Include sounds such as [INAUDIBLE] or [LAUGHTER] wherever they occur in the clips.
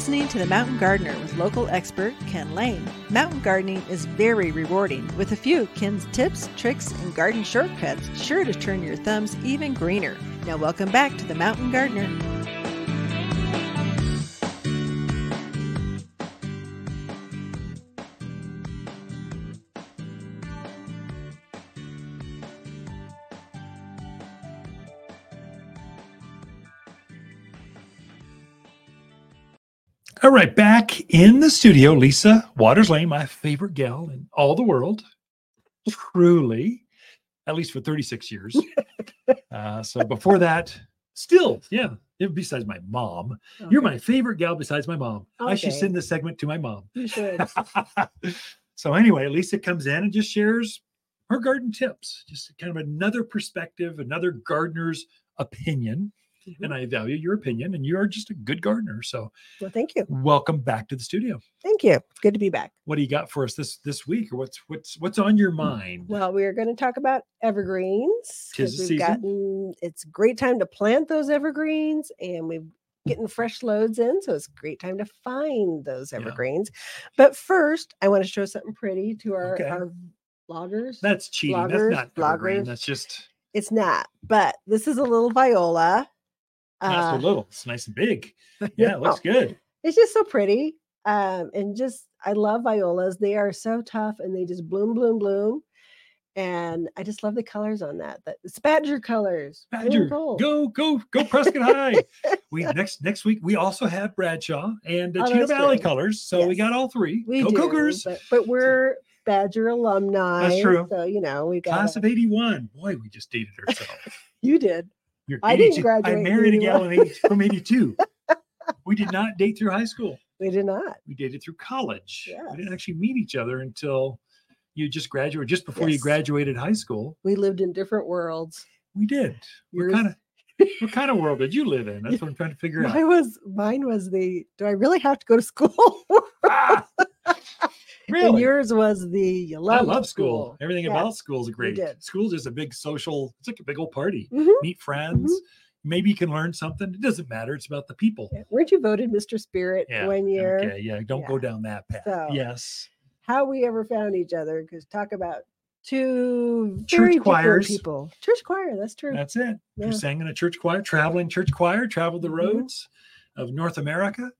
listening to The Mountain Gardener with local expert Ken Lain. Mountain gardening is very rewarding, with a few Ken's tips, tricks, and garden shortcuts sure to turn your thumbs even greener. Now, welcome back to The Mountain Gardener. All right, back in the studio, Lisa Watters Lain, my favorite gal in all the world, truly, at least for 36 years. [LAUGHS] uh, so before that, still, yeah, besides my mom, you're my favorite gal besides my mom. I should send this segment to my mom. You should. [LAUGHS] so anyway, Lisa comes in and just shares her garden tips, just kind of another perspective, another gardener's opinion. Mm-hmm. And I value your opinion, and you are just a good gardener. So Well, thank you. welcome back to the studio. Thank you. It's good to be back. What do you got for us this this week, or what's what's what's on your mind? Well, we are going to talk about evergreens. Tis the we've season. gotten it's a great time to plant those evergreens and we've getting fresh loads in, so it's a great time to find those Yeah. evergreens. But first, I want to show something pretty to our, Okay. our vloggers. That's cheating. bloggers, That's not evergreen. That's just it's not, but this is a little viola. Not so Uh, little. It's nice and big. [LAUGHS] Yeah, it looks know. good. it's just so pretty um and just i love violas they are so tough and they just bloom bloom bloom and i just love the colors on that that it's badger colors Badger, go go go Prescott High. [LAUGHS] We next next week we also have Bradshaw and uh, Oh, Chino Valley colors. So we got all three. we go do Cougars. but, but we're badger alumni That's true. so you know we got Class of 81. Boy, we just dated [LAUGHS] ourselves. you did I didn't graduate I married a gal in 81. 80 from [LAUGHS] 82. we did not date through high school. we did not We dated through college. We didn't actually meet each other until you just graduated, just before you graduated high school. we lived in different worlds We did. What Yours- kind of [LAUGHS] what kind of world did you live in? That's what I'm trying to figure out. mine was mine was the do i really have to go to school [LAUGHS] Ah! And yours was the you I love school. Everything Yeah, about school is great. School's just a big social, it's like a big old party. Mhm. Meet friends. Maybe you can learn something. It doesn't matter. It's about the people. Yeah. Weren't you voted Mr. Spirit Yeah. one year? Okay. Yeah. Don't go down that path. So, yes. How we ever found each other? Because talk about two Church choirs. people. Church choir. That's true. That's it. Yeah. You sang in a church choir, traveling church choir, traveled the Mhm. roads of North America,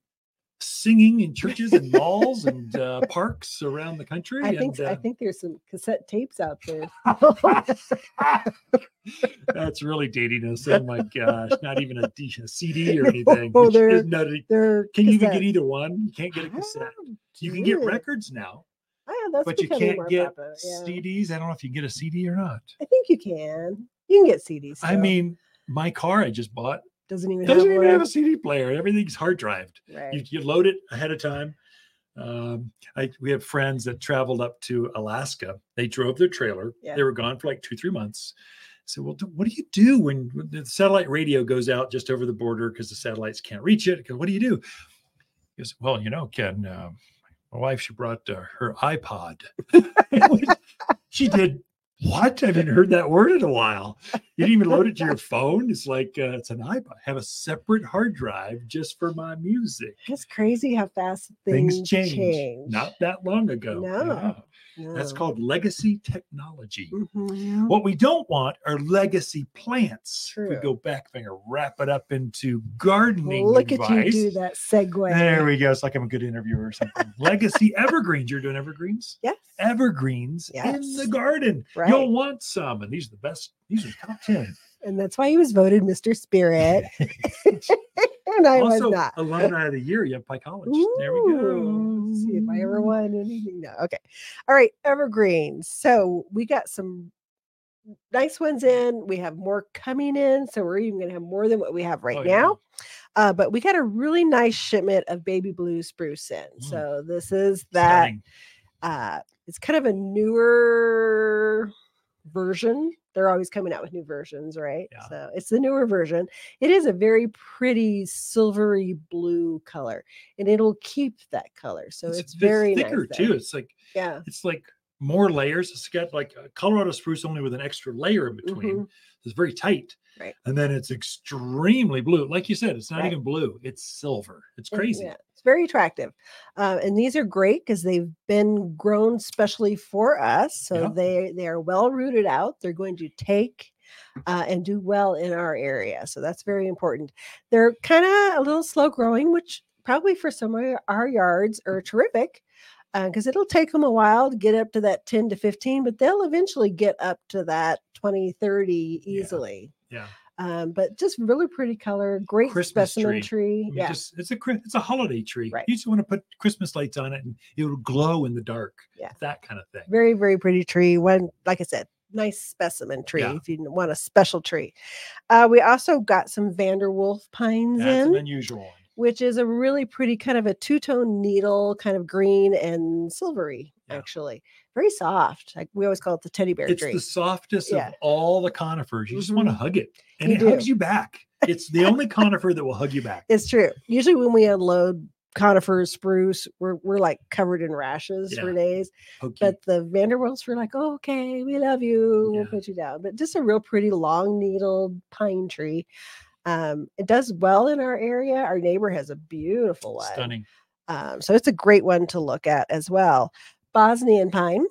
singing in [LAUGHS] churches and malls and uh, parks around the country. I think and, I uh, think there's some cassette tapes out there. [LAUGHS] That's really dating us. Oh my gosh. Not even a, D- a CD or [LAUGHS] anything. Oh, they're- is nutty. They're Can you even get either one? You can't get a cassette. Oh, You can get records now, Oh, that's but you can't get yeah. CDs. I don't know if you can get a CD or not. I think you can. You can get CDs. I mean, my car I just bought doesn't even doesn't have even one. have a CD player. Everything's hard drived. right. You, you load it ahead of time. Um, I we have friends that traveled up to Alaska. They drove their trailer. Yeah. They were gone for like two, three months. So, well, what do you do when when the satellite radio goes out just over the border because the satellites can't reach it? What do you do? He goes, well, you know, Ken, uh, my wife, she brought uh, her iPod. [LAUGHS] she did what? I haven't heard that word in a while. You didn't even load it to your phone. It's like uh, it's an iPod. I Have a separate hard drive just for my music. It's crazy how fast Things, things, change. change. Not that long ago. No. Yeah. That's called legacy technology. Mhm. What we don't want are legacy plants. If we go back and wrap it up into gardening Look advice. at you do that segue. There we go. It's like I'm a good interviewer or something. [LAUGHS] legacy evergreens. You're doing evergreens? Yes. Evergreens in the garden. Right. You'll want some. And these are the best. These are top 10. And that's why he was voted Mr. Spirit. [LAUGHS] [LAUGHS] and I also, was not. alumni of the year, Yavapai College. There we go. Let's See if I ever won anything. No. Okay. All right. Evergreens. So we got some nice ones in. We have more coming in. So we're even going to have more than what we have right Oh, yeah. now. Uh, but we got a really nice shipment of baby blue spruce in. Mm. So this is that. Uh, it's kind of a newer version. They're always coming out with new versions, right? Yeah. So it's the newer version. It is a very pretty silvery blue color, and it'll keep that color. So it's, very thicker nice too. It's like Yeah. it's like more layers. It's got like a Colorado spruce only with an extra layer in between. Mhm. It's very tight. Right. And then it's extremely blue. Like you said, it's not Right. even blue, it's silver. It's crazy. yeah, it's very attractive. Uh, and these are great because they've been grown specially for us. So Yeah. they they are well rooted out. They're going to take uh, and do well in our area. So that's very important. They're kind of a little slow growing, which probably for some of our yards are terrific because it'll take them a while to get up to that 10 to 15, but they'll eventually get up to that 20, 30 Yeah. easily. Yeah. Um, but just really pretty color, great Christmas specimen tree. tree. Yeah. just it's a it's a holiday tree. Right. You just want to put Christmas lights on it and it will glow in the dark. Yeah. That kind of thing. very very pretty tree one like i said nice specimen tree Yeah. if you want a special tree uh, we also got some vanderwolf pines That's an in unusual one. which is a really pretty kind of a two-tone needle kind of green and silvery Yeah. actually very soft like we always call it the teddy bear It's tree It's the softest Yeah. of all the conifers. You just want to hug it. And You it hugs you back. It's the only conifer that will hug you back. it's true usually when we unload conifers spruce we're, we're like covered in rashes for days but the Vanderwolves were like, oh, okay, we love you. We'll put you down. But just a real pretty long needled pine tree. Um, it does well in our area. Our neighbor has a beautiful one. Stunning. Um, so it's a great one to look at as well. Bosnian pine,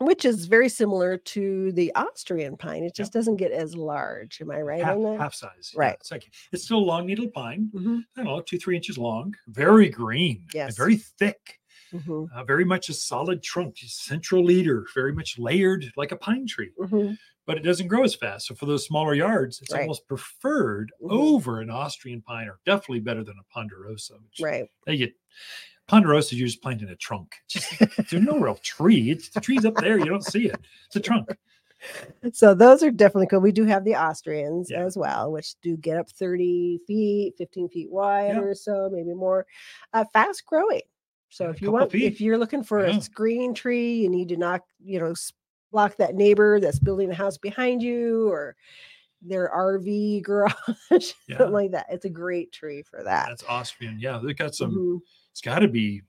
which is very similar to the Austrian pine. It just doesn't get as large. Am I right half, on that? half size. yeah, Right. it's, like, it's still a long needle pine. Mhm, I don't know, two, three inches long, very green, Yes. very thick, mhm, uh, very much a solid trunk, central leader, very much layered like a pine tree, mhm. but it doesn't grow as fast. So for those smaller yards, it's Right. almost preferred Mhm. over an Austrian pine, or definitely better than a ponderosa. Which Right. They get ponderosa, you're just planting a trunk. Just, there's no real tree. It's the tree's up there. You don't see it. It's a trunk. [LAUGHS] So those are definitely cool. We do have the Austrians Yeah. as well, which do get up 30 feet, 15 feet wide Yeah. or so, maybe more. Uh, fast growing. So if you want, feet. if you're looking for Yeah. a screen tree, you need to knock, you know, block that neighbor that's building a house behind you or their RV [LAUGHS] garage, Yeah. something like that. It's a great tree for that. That's Austrian. Yeah, they've got some. Mhm. It's got to be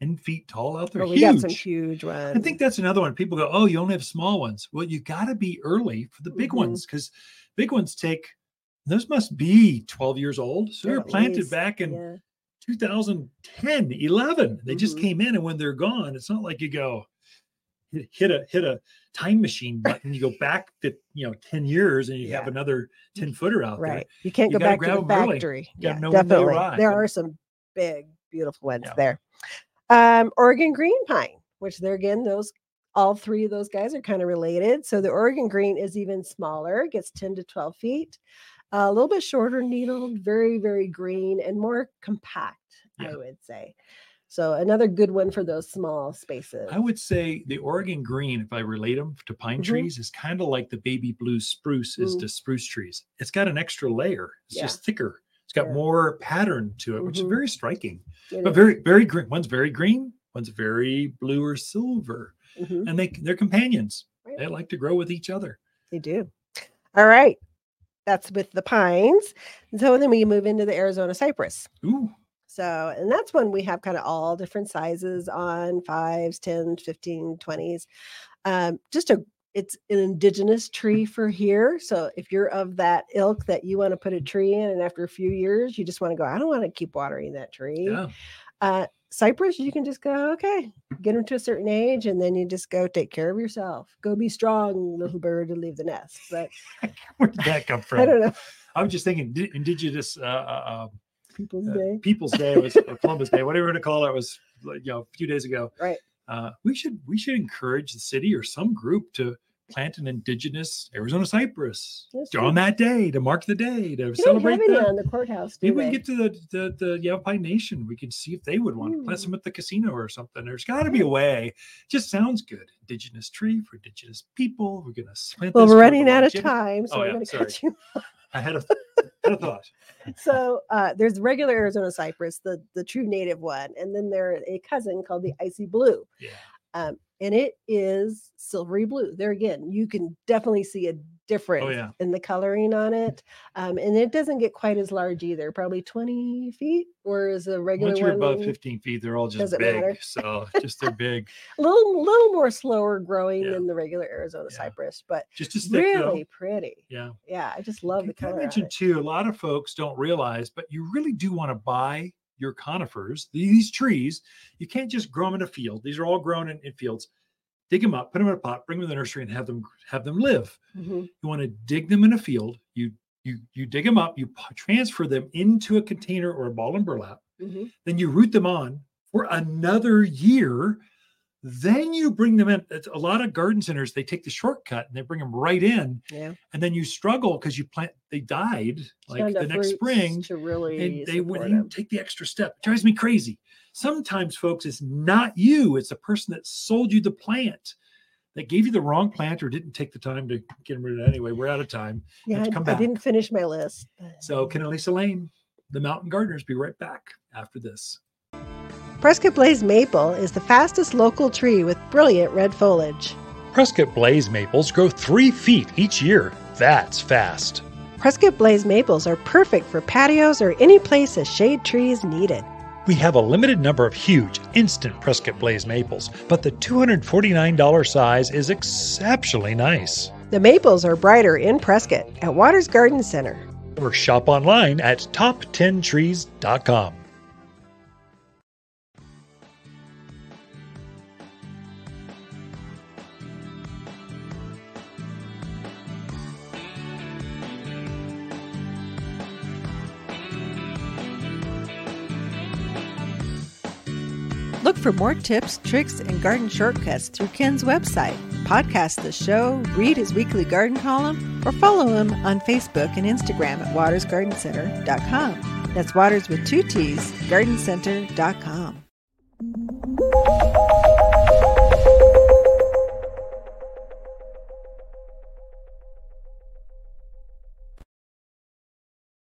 ten feet tall out there. Oh, we huge. got some huge ones. I think that's another one. People go, "Oh, you only have small ones." Well, you got to be early for the big Mhm. ones because big ones take. Those must be 12 years old. So they Yeah, were at planted least, back in yeah. 2010, 11. They just Mhm. came in, and when they're gone, it's not like you go hit- a hit a time machine button. You go back, to you know, 10 years, and you have another 10 footer out there. Right. You can't You go back to the early. factory. You Yeah, know when they definitely. There are some big, beautiful ones Yeah. there. Um, Oregon green pine, which they're again, those all three of those guys are kind of related. So the Oregon green is even smaller, gets 10 to 12 feet, a little bit shorter needled, very, very green and more compact, Yeah. I would say. So another good one for those small spaces. I would say the Oregon green, if I relate them to pine Mhm. trees, is kind of like the baby blue spruce is Mm. to spruce trees. It's got an extra layer. It's Yeah. just thicker. Got Yeah. more pattern to it, which Mhm. is very striking. It But is. very, very green. One's very green. One's very blue or silver, Mhm, and they they're companions. Right. They like to grow with each other. They do. All right. That's with the pines. So then we move into the Arizona cypress. Ooh, So, and that's when we have kind of all different sizes on fives, 10s, 15, 20s. Um, just a, it's an indigenous tree for here. So if you're of that ilk that you want to put a tree in, and after a few years, you just want to go, I don't want to keep watering that tree. yeah. Uh, cypress, you can just go, okay, get them to a certain age, and then you just go take care of yourself. Go be strong, little bird, and leave the nest. But [LAUGHS] Where did that come from? I don't know, I was just thinking indigenous uh, uh, People's uh, Day. People's Day was or Columbus Day, whatever you want to call it, was you know a few days ago. Right. Uh, we should we should encourage the city or some group to plant an indigenous Arizona cypress on that day to mark the day to They celebrate the. on the courthouse. Maybe we get to the the, the Yavapai Nation. We can see if they would want to plant Hmm. some at the casino or something. There's got to be a way. Just sounds good. Indigenous tree for indigenous people. We're gonna plant. Well, this we're running out of time, so Oh, I'm yeah, going to sorry. cut you. I had a, [LAUGHS] thought. [LAUGHS] So uh, there's regular Arizona cypress, the the true native one, and then there's a cousin called the icy blue, Yeah. um, and it is silvery blue. There again, you can definitely see a difference Oh, yeah. in the coloring on it. Um, and it doesn't get quite as large either, probably 20 feet, whereas a regular Once you're above 15 feet, they're all just big. matter. So just they're big. a [LAUGHS] little little more slower growing Yeah. than the regular Arizona Yeah. cypress, but Just thick though. really pretty. Yeah. Yeah, I just love the Can I color. on mention too, a lot of folks don't realize, but you really do want to buy your conifers, these trees. You can't just grow them in a field. These are all grown in, in fields. Dig them up, put them in a pot, bring them to the nursery, and have them have them live. Mhm. You want to dig them in a field. You you you dig them up. You transfer them into a container or a ball and burlap. Mhm. Then you root them on for another year. Then you bring them in. It's a lot of garden centers they take the shortcut and they bring them right in Yeah. and then you struggle because you plant they died like the next spring to really and they wouldn't take the extra step it drives me crazy sometimes folks it's not you it's the person that sold you the plant that gave you the wrong plant or didn't take the time to get rid of it anyway we're out of time Yeah, I, I didn't finish my list. so Ken elisa Lain the mountain gardeners be right back after this Prescott Blaze maple is the fastest local tree with brilliant red foliage. Prescott Blaze maples grow three feet each year. That's fast. Prescott Blaze maples are perfect for patios or any place a shade tree is needed. We have a limited number of huge, instant Prescott Blaze maples, but the $249 size is exceptionally nice. The maples are brighter in Prescott at Watters Garden Center. Or shop online at top10trees.com. for more tips, tricks, and garden shortcuts through Ken's website, podcast the show, read his weekly garden column, or follow him on Facebook and Instagram at wattersgardencenter.com. That's Watters with two T's, gardencenter.com.